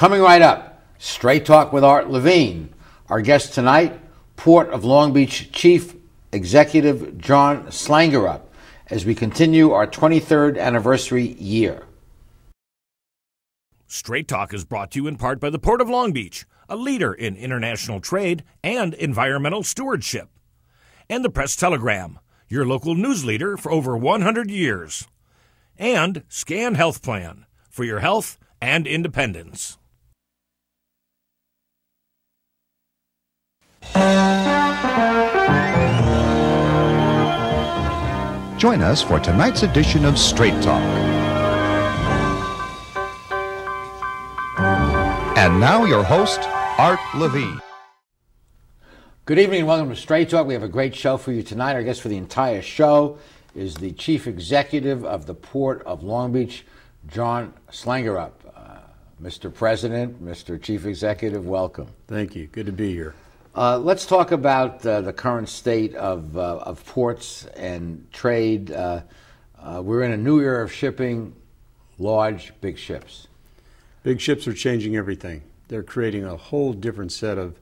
Coming right up, Straight Talk with Art Levine. Our guest tonight, Port of Long Beach Chief Executive Jon Slangerup, as we continue our 23rd anniversary year. Straight Talk is brought to you in part by the Port of Long Beach, a leader in international trade and environmental stewardship, and the Press Telegram, your local news leader for over 100 years, and Scan Health Plan for your health and independence. Join us for tonight's edition of Straight Talk. And now, your host, Art Levine. Good evening and welcome to Straight Talk. We have a great show for you tonight. Our guest for the entire show is the Chief Executive of the Port of Long Beach, Jon Slangerup. Uh, Mr. President, Mr. Chief Executive, welcome. Thank you. Good to be here. Uh, let's talk about uh, the current state of, uh, of ports and trade. Uh, uh, we're in a new era of shipping large, big ships. Big ships are changing everything. They're creating a whole different set of,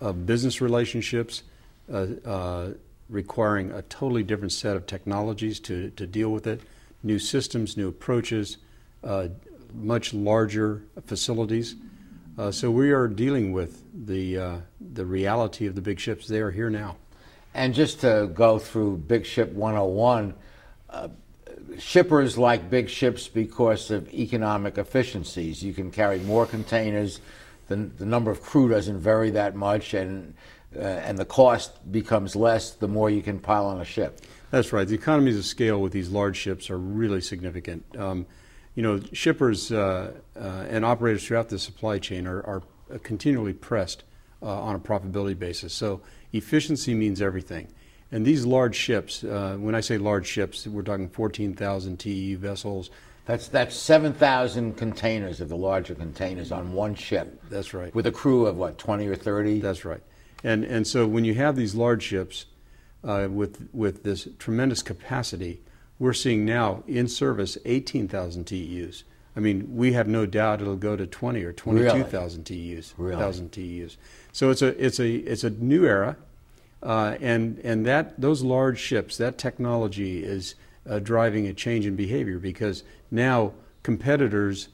of business relationships, uh, requiring a totally different set of technologies to, to deal with it, new systems, new approaches, much larger facilities. Uh, so we are dealing with the uh, the reality of the big ships. They are here now. And just to go through Big Ship 101, uh, shippers like big ships because of economic efficiencies. You can carry more containers. The, the number of crew doesn't vary that much, and uh, and the cost becomes less the more you can pile on a ship. That's right. The economies of scale with these large ships are really significant. Um, you know, shippers uh, uh, and operators throughout the supply chain are, are continually pressed uh, on a profitability basis. So efficiency means everything. And these large ships, uh, when I say large ships, we're talking 14,000 TEU vessels. That's that's 7,000 containers of the larger containers on one ship. That's right. With a crew of what, 20 or 30? That's right. And and so when you have these large ships uh, with with this tremendous capacity, we're seeing now in service 18,000 TEUs. I mean, we have no doubt it'll go to 20 or 22,000 really? TEUs. Really? Thousand TEUs. So it's a it's a it's a new era, uh, and and that those large ships, that technology is uh, driving a change in behavior because now competitors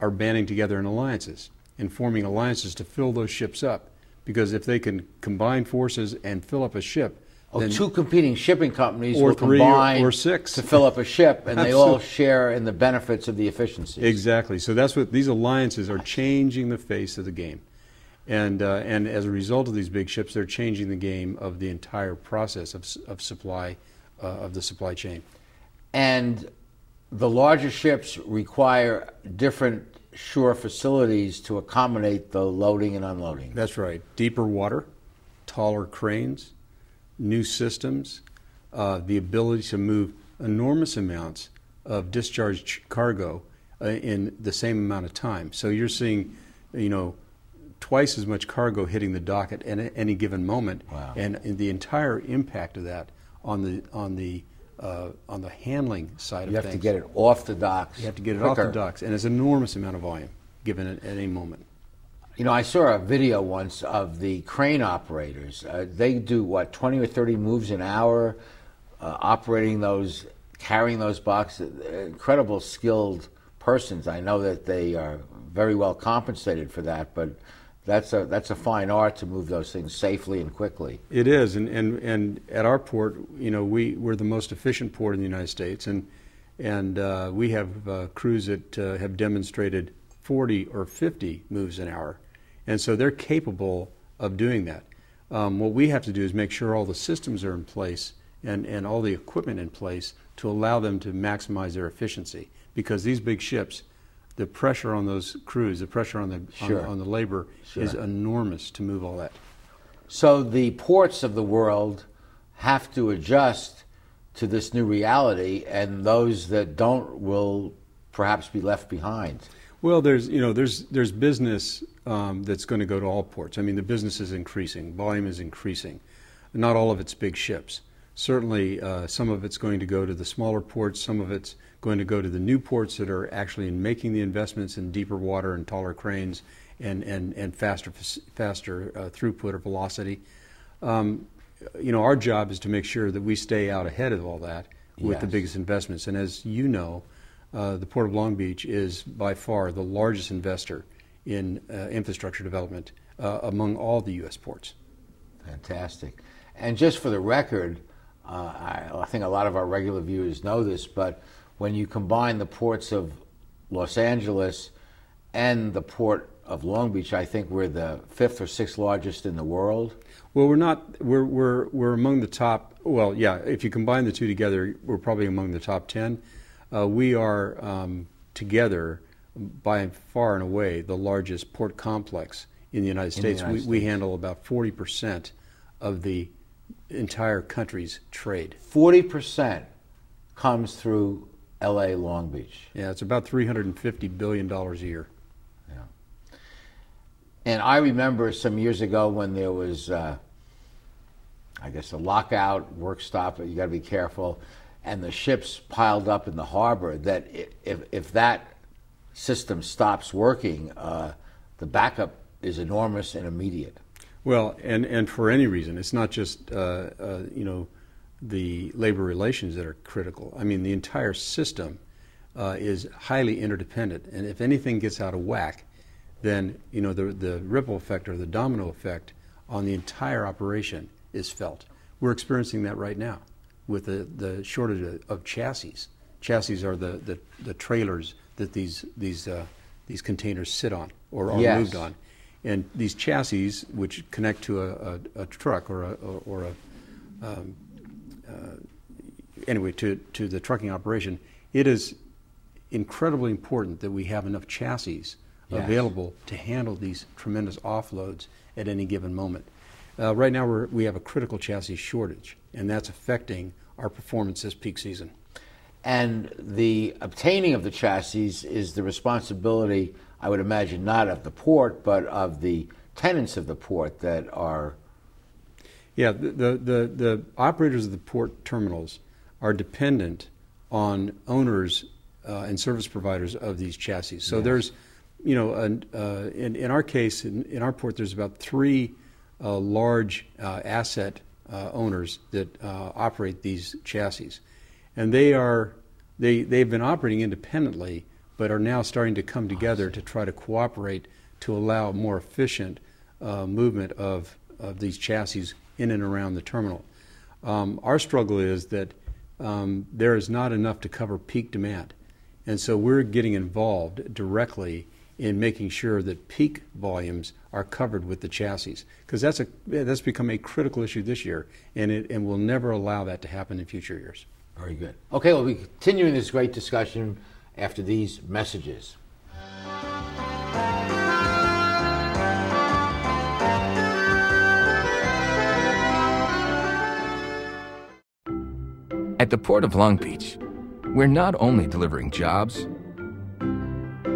are banding together in alliances and forming alliances to fill those ships up. Because if they can combine forces and fill up a ship, Oh, two competing shipping companies will combine or six. to fill up a ship, and they all share in the benefits of the efficiency. Exactly. So that's what these alliances are changing the face of the game, and uh, and as a result of these big ships, they're changing the game of the entire process of of supply uh, of the supply chain. And the larger ships require different shore facilities to accommodate the loading and unloading. That's right. Deeper water, taller cranes new systems, uh, the ability to move enormous amounts of discharged cargo uh, in the same amount of time. So you're seeing, you know, twice as much cargo hitting the dock at any, any given moment, wow. and, and, the entire impact of that on the on the uh, on the handling side you of things. You have to get it off the docks. You have to get it quicker. off the docks, and it's an enormous amount of volume given at, at any moment. You know, I saw a video once of the crane operators. Uh, they do what, 20 or 30 moves an hour, uh, operating those, carrying those boxes. Incredible skilled persons. I know that they are very well compensated for that, but that's a that's a fine art to move those things safely and quickly. It is, and and, and at our port, you know, we we're the most efficient port in the United States, and and uh, we have uh, crews that uh, have demonstrated 40 or 50 moves an hour. And so they're capable of doing that. Um, what we have to do is make sure all the systems are in place and, and all the equipment in place to allow them to maximize their efficiency. Because these big ships, the pressure on those crews, the pressure on the, sure. on, on, the labor sure. is enormous to move all that. So the ports of the world have to adjust to this new reality, and those that don't will perhaps be left behind. Well, there's you know there's there's business um, that's going to go to all ports. I mean, the business is increasing, volume is increasing. Not all of it's big ships. Certainly, uh, some of it's going to go to the smaller ports. Some of it's going to go to the new ports that are actually making the investments in deeper water and taller cranes and, and, and faster, faster uh, throughput or velocity. Um, you know, our job is to make sure that we stay out ahead of all that with yes. the biggest investments. And as you know, uh, the Port of Long Beach is by far the largest investor in uh, infrastructure development uh, among all the U.S. ports. Fantastic. And just for the record, uh, I, I, think a lot of our regular viewers know this, but when you combine the ports of Los Angeles and the port of Long Beach, I think we're the fifth or sixth largest in the world. Well, we're not. We're we're we're among the top. Well, yeah. If you combine the two together, we're probably among the top ten. Uh, we are um, together by far and away the largest port complex in the United States. The United we, States. we handle about forty percent of the entire country's trade. Forty percent comes through L.A. Long Beach. Yeah, it's about three hundred and fifty billion dollars a year. And I remember some years ago when there was, uh, I guess, a lockout, work stop, you got to be careful, and the ships piled up in the harbor, that if, if that system stops working, uh, the backup is enormous and immediate. Well, and, and for any reason, it's not just, uh, uh you know, the labor relations that are critical. I mean, the entire system uh, is highly interdependent, and if anything gets out of whack, then you know the the ripple effect or the domino effect on the entire operation is felt. We're experiencing that right now with the, the shortage of chassis. Chassis are the, the, the trailers that these these uh, these containers sit on or are yes. moved on, and these chassis, which connect to a, a, a truck or a or a um, uh, anyway to to the trucking operation, it is incredibly important that we have enough chassis yes. available to handle these tremendous offloads at any given moment. Uh, right now, we have a critical chassis shortage, and that's affecting our performance this peak season. And the obtaining of the chassis is the responsibility, I would imagine, not of the port, but of the tenants of the port that are. Yeah, the, the, the, the operators of the port terminals are dependent on owners uh, and service providers of these chassis. So yes. there's you know, uh, in, in our case, in, in our port, there's about three uh, large uh, asset uh, owners that uh, operate these chassis, and they are they they've been operating independently, but are now starting to come together to try to cooperate to allow more efficient uh, movement of of these chassis in and around the terminal. Um, our struggle is that um, there is not enough to cover peak demand, and so we're getting involved directly in making sure that peak volumes are covered with the chassis because that's a that's become a critical issue this year and it and we'll never allow that to happen in future years. Very good. Okay, we'll be continuing this great discussion after these messages. At the Port of Long Beach, we're not only delivering jobs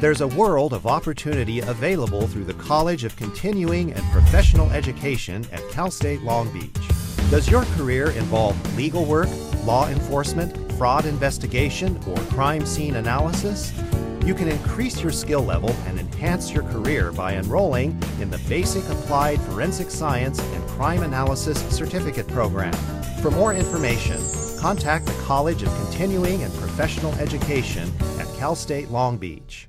There's a world of opportunity available through the College of Continuing and Professional Education at Cal State Long Beach. Does your career involve legal work, law enforcement, fraud investigation, or crime scene analysis? You can increase your skill level and enhance your career by enrolling in the Basic Applied Forensic Science and Crime Analysis Certificate Program. For more information, contact the College of Continuing and Professional Education at Cal State Long Beach.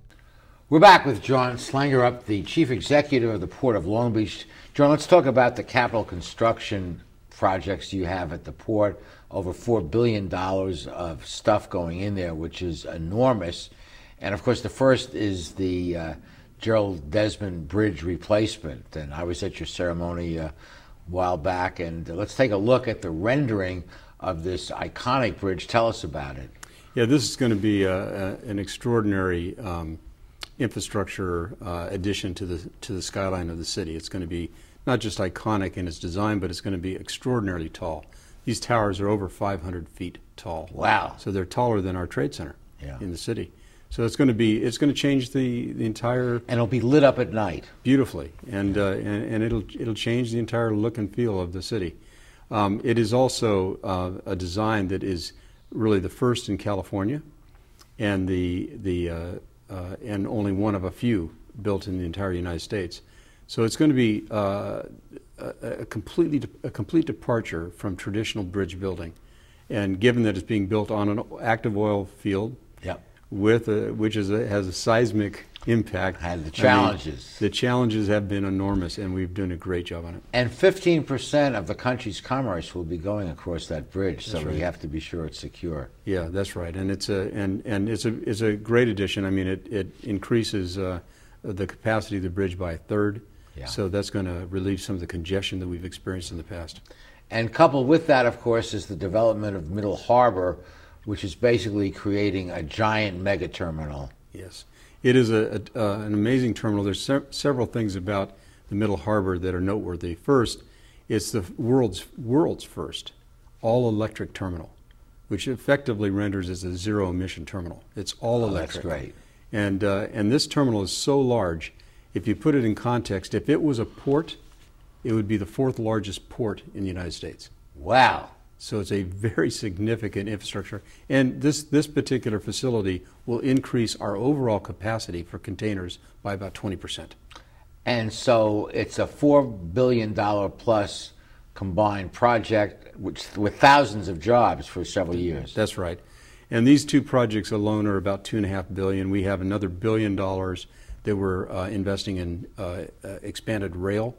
We're back with Jon Slangerup, the Chief Executive of the Port of Long Beach. Jon, let's talk about the capital construction projects you have at the port. Over $4 billion of stuff going in there, which is enormous. And of course, the first is the uh, Gerald Desmond Bridge replacement. And I was at your ceremony uh, a while back. And uh, let's take a look at the rendering of this iconic bridge. Tell us about it. Yeah, this is going to be a, a, an extraordinary um, infrastructure uh, addition to the to the skyline of the city. It's going to be not just iconic in its design, but it's going to be extraordinarily tall. These towers are over 500 feet tall. Wow! So they're taller than our trade center yeah. in the city. So it's going to be it's going to change the, the entire and it'll be lit up at night beautifully, and uh, and, and it'll it'll change the entire look and feel of the city. Um, it is also uh, a design that is really the first in California, and the the uh, and only one of a few built in the entire United States. So it's going to be uh, a, a completely de- a complete departure from traditional bridge building, and given that it's being built on an active oil field Yep. with a, which is a, has a seismic impact. Had the I mean, challenges. the challenges have been enormous, and we've done a great job on it. And 15% of the country's commerce will be going across that bridge, so right. we have to be sure it's secure. Yeah, that's right, and it's a and, and it's a it's a great addition. I mean, it it increases uh, the capacity of the bridge by a third. Yeah. So that's going to relieve some of the congestion that we've experienced in the past. And coupled with that, of course, is the development of Middle Harbor, which is basically creating a giant mega terminal. Yes, it is a, a uh, an amazing terminal. There's se- several things about the Middle Harbor that are noteworthy. First, it's the world's world's first all electric terminal, which effectively renders as a zero emission terminal. It's all Oh, that's electric. great. And uh, and this terminal is so large. If you put it in context, if it was a port, it would be the fourth largest port in the United States. Wow. So it's a very significant infrastructure. And this, this particular facility will increase our overall capacity for containers by about 20%. And so it's a $4 billion plus combined project which, with thousands of jobs for several years. That's right. And these two projects alone are about two and a half billion. We have another billion dollars that we're uh, investing in uh, uh, expanded rail.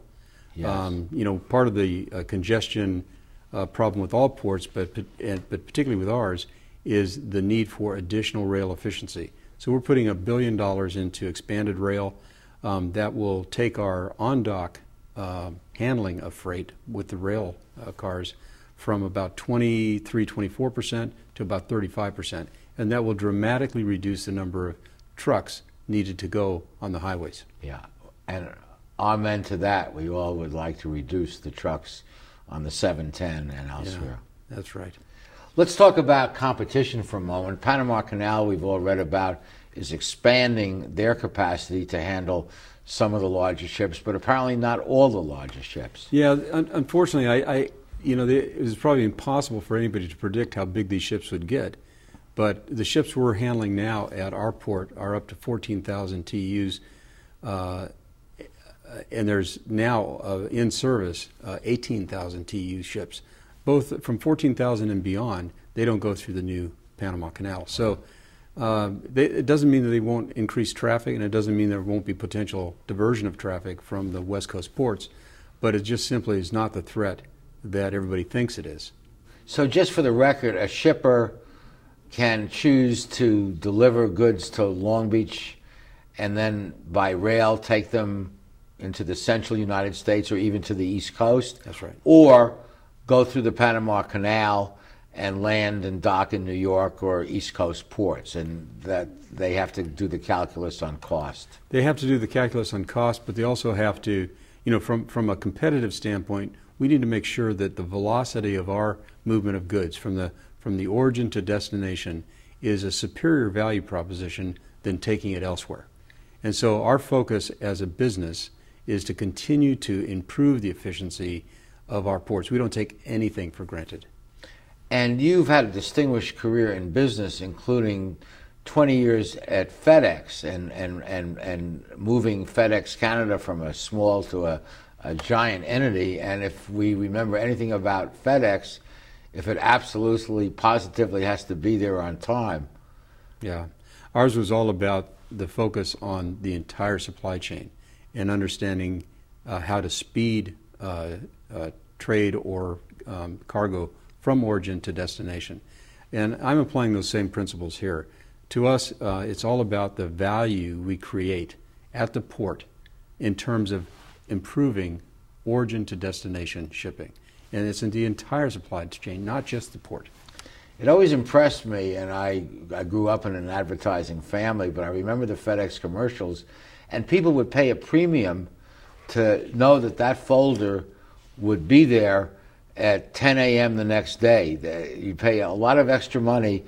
Yes. Um, you know, part of the uh, congestion uh, problem with all ports, but but particularly with ours, is the need for additional rail efficiency. So we're putting a billion dollars into expanded rail um, that will take our on dock uh, handling of freight with the rail uh, cars from about 23, 24 percent to about 35 percent, and that will dramatically reduce the number of trucks needed to go on the highways. Yeah. And amen to that. We all would like to reduce the trucks on the 710 and elsewhere. That's right. Let's talk about competition for a moment. Panama Canal, we've all read about, is expanding their capacity to handle some of the larger ships, but apparently not all the larger ships. Yeah, un- unfortunately, I, I you know, the, it was probably impossible for anybody to predict how big these ships would get. But the ships we're handling now at our port are up to 14,000 TEUs. uh, and there's now uh, in service uh, 18,000 TEU ships. Both from 14,000 and beyond, they don't go through the new Panama Canal. So uh, they, it doesn't mean that they won't increase traffic, and it doesn't mean there won't be potential diversion of traffic from the West Coast ports, but it just simply is not the threat that everybody thinks it is. So, just for the record, a shipper can choose to deliver goods to Long Beach and then by rail take them into the central United States or even to the East Coast. That's right. Or go through the Panama Canal and land and dock in New York or East Coast ports, and that they have to do the calculus on cost. They have to do the calculus on cost, but they also have to, you know, from, from a competitive standpoint, we need to make sure that the velocity of our movement of goods from the, from the origin to destination is a superior value proposition than taking it elsewhere. And so our focus as a business is to continue to improve the efficiency of our ports. We don't take anything for granted. And you've had a distinguished career in business, including 20 years at FedEx and, and, and, and moving FedEx Canada from a small to a, a giant entity. And if we remember anything about FedEx, if it absolutely positively has to be there on time. Yeah. Ours was all about the focus on the entire supply chain and understanding uh, how to speed uh, uh, trade or um, cargo from origin to destination. And I'm applying those same principles here. To us, uh, it's all about the value we create at the port in terms of improving origin to destination shipping. And it's in the entire supply chain, not just the port. It always impressed me, and I, I grew up in an advertising family, but I remember the FedEx commercials, and people would pay a premium to know that that folder would be there at 10 a.m. the next day. You pay a lot of extra money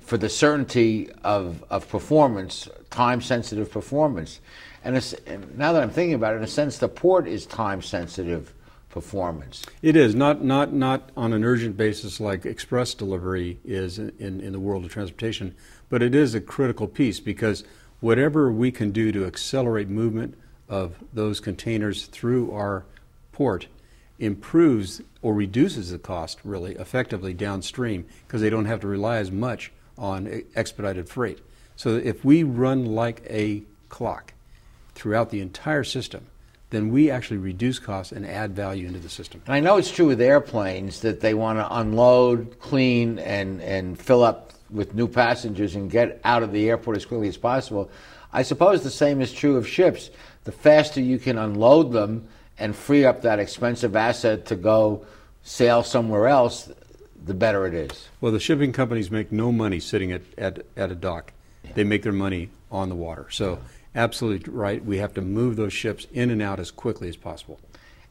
for the certainty of, of performance, time sensitive performance. And, and now that I'm thinking about it, in a sense, the port is time sensitive performance. It is not not not on an urgent basis like express delivery is in, in the world of transportation, but it is a critical piece because whatever we can do to accelerate movement of those containers through our port improves or reduces the cost really effectively downstream because they don't have to rely as much on expedited freight. So if we run like a clock throughout the entire system, then we actually reduce costs and add value into the system. And I know it's true with airplanes that they want to unload, clean, and, and fill up with new passengers and get out of the airport as quickly as possible. I suppose the same is true of ships. The faster you can unload them and free up that expensive asset to go sail somewhere else, the better it is. Well, the shipping companies make no money sitting at, at, at a dock. Yeah. They make their money on the water. So absolutely right. We have to move those ships in and out as quickly as possible.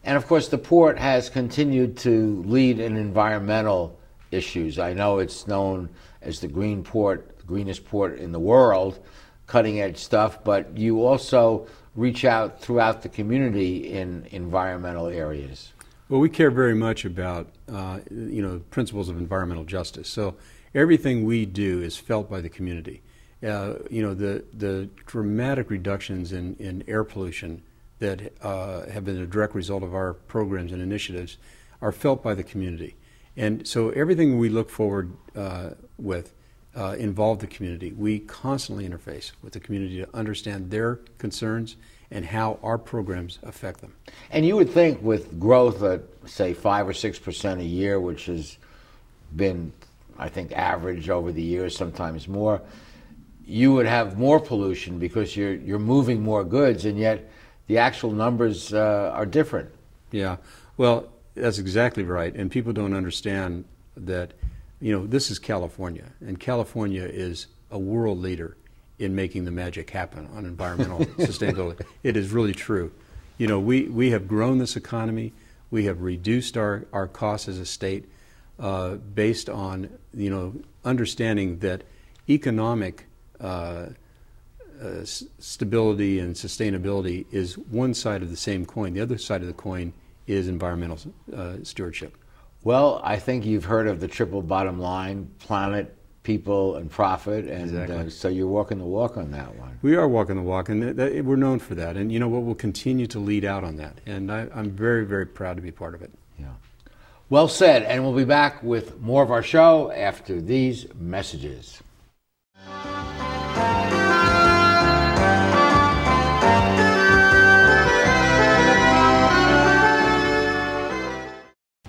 And of course, the port has continued to lead in environmental issues. I know it's known as the green port, the greenest port in the world, cutting edge stuff, but you also reach out throughout the community in environmental areas. Well, we care very much about uh, you know principles of environmental justice. So everything we do is felt by the community uh, you know, the, the dramatic reductions in, in air pollution that uh, have been a direct result of our programs and initiatives are felt by the community. And so everything we look forward uh, with uh, involve the community. We constantly interface with the community to understand their concerns and how our programs affect them. And you would think with growth at, say, 5 or 6% a year, which has been, I think, average over the years, sometimes more, you would have more pollution because you're you're moving more goods, and yet the actual numbers uh, are different. Yeah, well, that's exactly right, and people don't understand that. You know, this is California, and California is a world leader in making the magic happen on environmental sustainability. It is really true. You know, we, we have grown this economy. We have reduced our, our costs as a state uh, based on, you know, understanding that economic uh, uh, stability and sustainability is one side of the same coin. The other side of the coin is environmental uh, stewardship. Well, I think you've heard of the triple bottom line planet, people, and profit. And uh, so you're walking the walk on that one. We are walking the walk, and th- th- we're known for that. And you know what? We'll continue to lead out on that. And I, I'm very, very proud to be part of it. Yeah. Well said. And we'll be back with more of our show after these messages.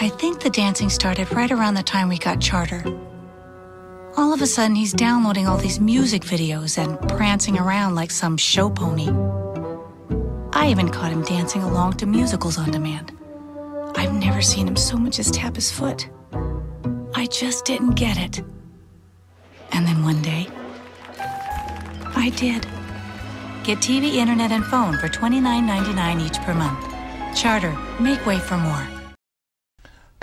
I think the dancing started right around the time we got charter. All of a sudden, he's downloading all these music videos and prancing around like some show pony. I even caught him dancing along to musicals on demand. I've never seen him so much as tap his foot. I just didn't get it. And then one day, I did. Get TV, internet, and phone for $29.99 each per month. Charter, make way for more.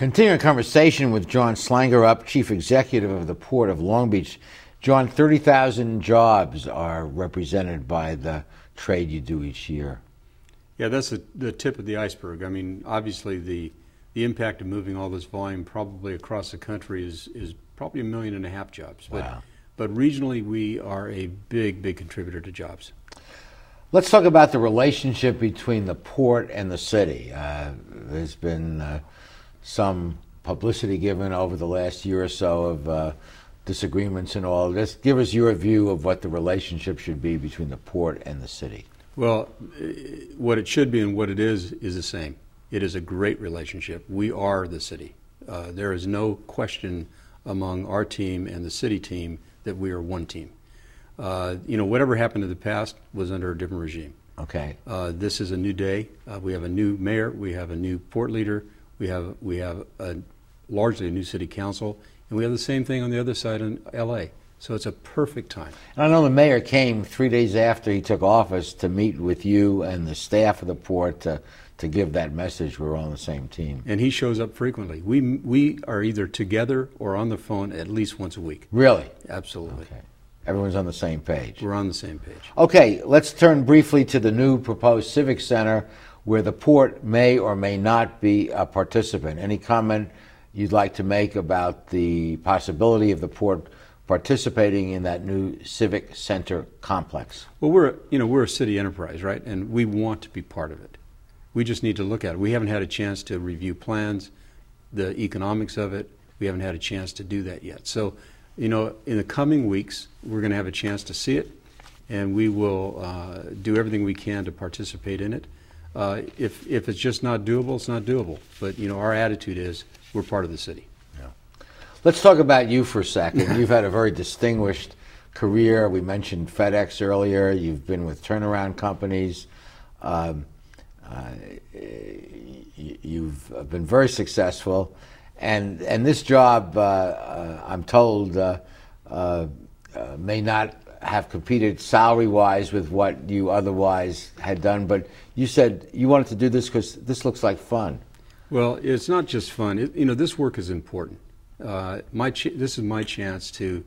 Continuing conversation with Jon Slangerup, Chief Executive of the Port of Long Beach. Jon, 30,000 jobs are represented by the trade you do each year. Yeah, that's the, the tip of the iceberg. I mean, obviously, the, the impact of moving all this volume probably across the country is, is probably a million and a half jobs. But, Wow. but regionally, we are a big, big contributor to jobs. Let's talk about the relationship between the port and the city. Uh, there's been uh, some publicity given over the last year or so of uh, disagreements and all. Just give us your view of what the relationship should be between the port and the city. Well, eh, what it should be and what it is is the same. It is a great relationship. We are the city. Uh, there is no question among our team and the city team that we are one team. Uh, you know, whatever happened in the past was under a different regime. Okay. Uh, this is a new day. Uh, we have a new mayor. We have a new port leader. We have we have a, largely a new city council, and we have the same thing on the other side in L.A. So it's a perfect time. And I know the mayor came three days after he took office to meet with you and the staff of the port to, to give that message we're on the same team. And he shows up frequently. We we are either together or on the phone at least once a week. Really? Absolutely. Okay. Everyone's on the same page. We're on the same page. Okay, let's turn briefly to the new proposed Civic Center where the port may or may not be a participant. Any comment you'd like to make about the possibility of the port participating in that new Civic Center complex? Well, we're you know we're a city enterprise, right? And we want to be part of it. We just need to look at it. We haven't had a chance to review plans, the economics of it. We haven't had a chance to do that yet. So, you know, in the coming weeks, we're going to have a chance to see it, and we will uh, do everything we can to participate in it. Uh, if if it's just not doable, it's not doable. But you know, our attitude is we're part of the city. Yeah. Let's talk about you for a second. You've had a very distinguished career. We mentioned FedEx earlier. You've been with turnaround companies. Um, uh, you've been very successful, and and this job, uh, uh, I'm told, uh, uh, uh, may not have competed salary-wise with what you otherwise had done. But you said you wanted to do this because this looks like fun. Well, it's not just fun. It, you know, this work is important. Uh, my ch- this is my chance to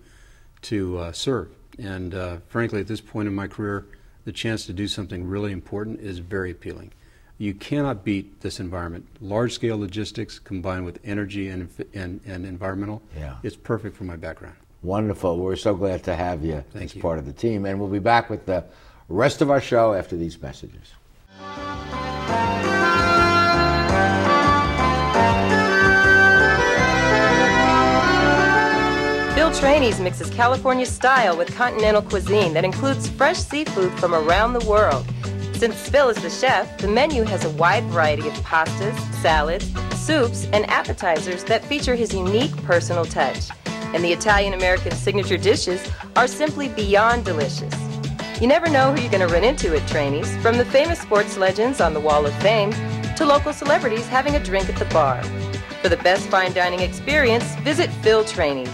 to uh, serve, and uh, frankly, at this point in my career, the chance to do something really important is very appealing. You cannot beat this environment. Large-scale logistics combined with energy and and, and environmental. Yeah. it's perfect for my background. Wonderful. We're so glad to have you Thank as you. part of the team. And we'll be back with the rest of our show after these messages. Phil Trani's mixes California style with continental cuisine that includes fresh seafood from around the world. Since Bill is the chef, the menu has a wide variety of pastas, salads, soups, and appetizers that feature his unique personal touch. And the Italian American signature dishes are simply beyond delicious. You never know who you're going to run into at Trani's, from the famous sports legends on the Wall of Fame to local celebrities having a drink at the bar. For the best fine dining experience, visit Phil Trani's.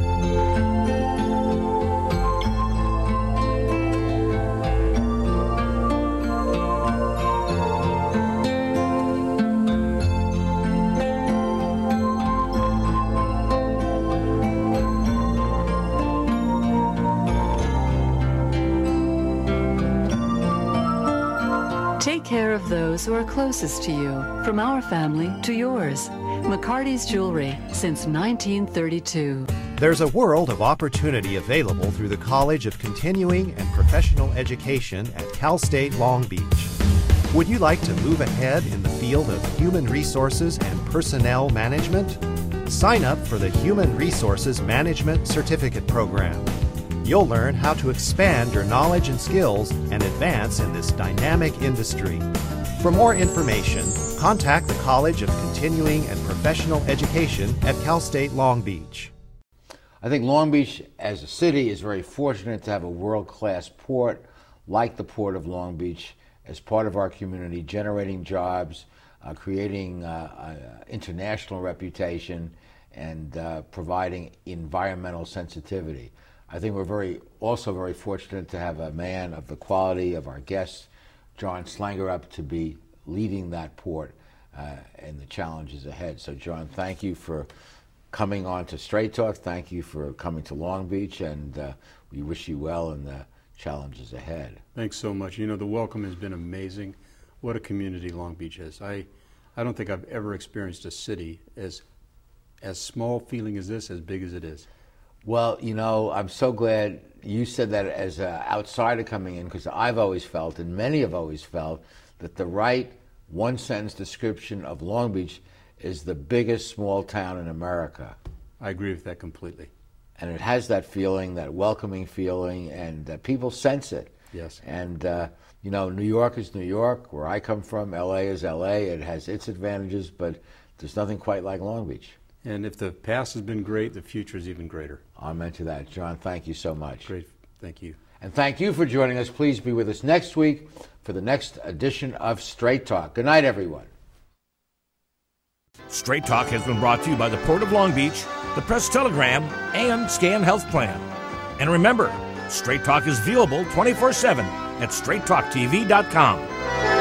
Take care of those who are closest to you, from our family to yours. McCarty's Jewelry since 1932. There's a world of opportunity available through the College of Continuing and Professional Education at Cal State Long Beach. Would you like to move ahead in the field of human resources and personnel management? Sign up for the Human Resources Management Certificate Program. You'll learn how to expand your knowledge and skills and advance in this dynamic industry. For more information, contact the College of Continuing and Professional Education at Cal State Long Beach. I think Long Beach as a city is very fortunate to have a world class port like the Port of Long Beach as part of our community, generating jobs, uh, creating uh, uh, international reputation, and uh, providing environmental sensitivity. I think we're very also very fortunate to have a man of the quality of our guest, Jon Slangerup, to be leading that port uh, and the challenges ahead. So, Jon, thank you for coming on to Straight Talk. Thank you for coming to Long Beach, and uh, we wish you well in the challenges ahead. Thanks so much. You know, the welcome has been amazing. What a community Long Beach is. I, I don't think I've ever experienced a city as, as small feeling as this, as big as it is. Well, you know, I'm so glad you said that as an outsider coming in because I've always felt, and many have always felt, that the right one sentence description of Long Beach is the biggest small town in America. I agree with that completely. And it has that feeling, that welcoming feeling, and uh, people sense it. Yes. And, uh, you know, New York is New York, where I come from. LA is LA. It has its advantages, but there's nothing quite like Long Beach. And if the past has been great, the future is even greater. Amen to that. Jon, thank you so much. Great. Thank you. And thank you for joining us. Please be with us next week for the next edition of Straight Talk. Good night, everyone. Straight Talk has been brought to you by the Port of Long Beach, the Press Telegram, and Scan Health Plan. And remember, Straight Talk is viewable 24 7 at straighttalktv.com.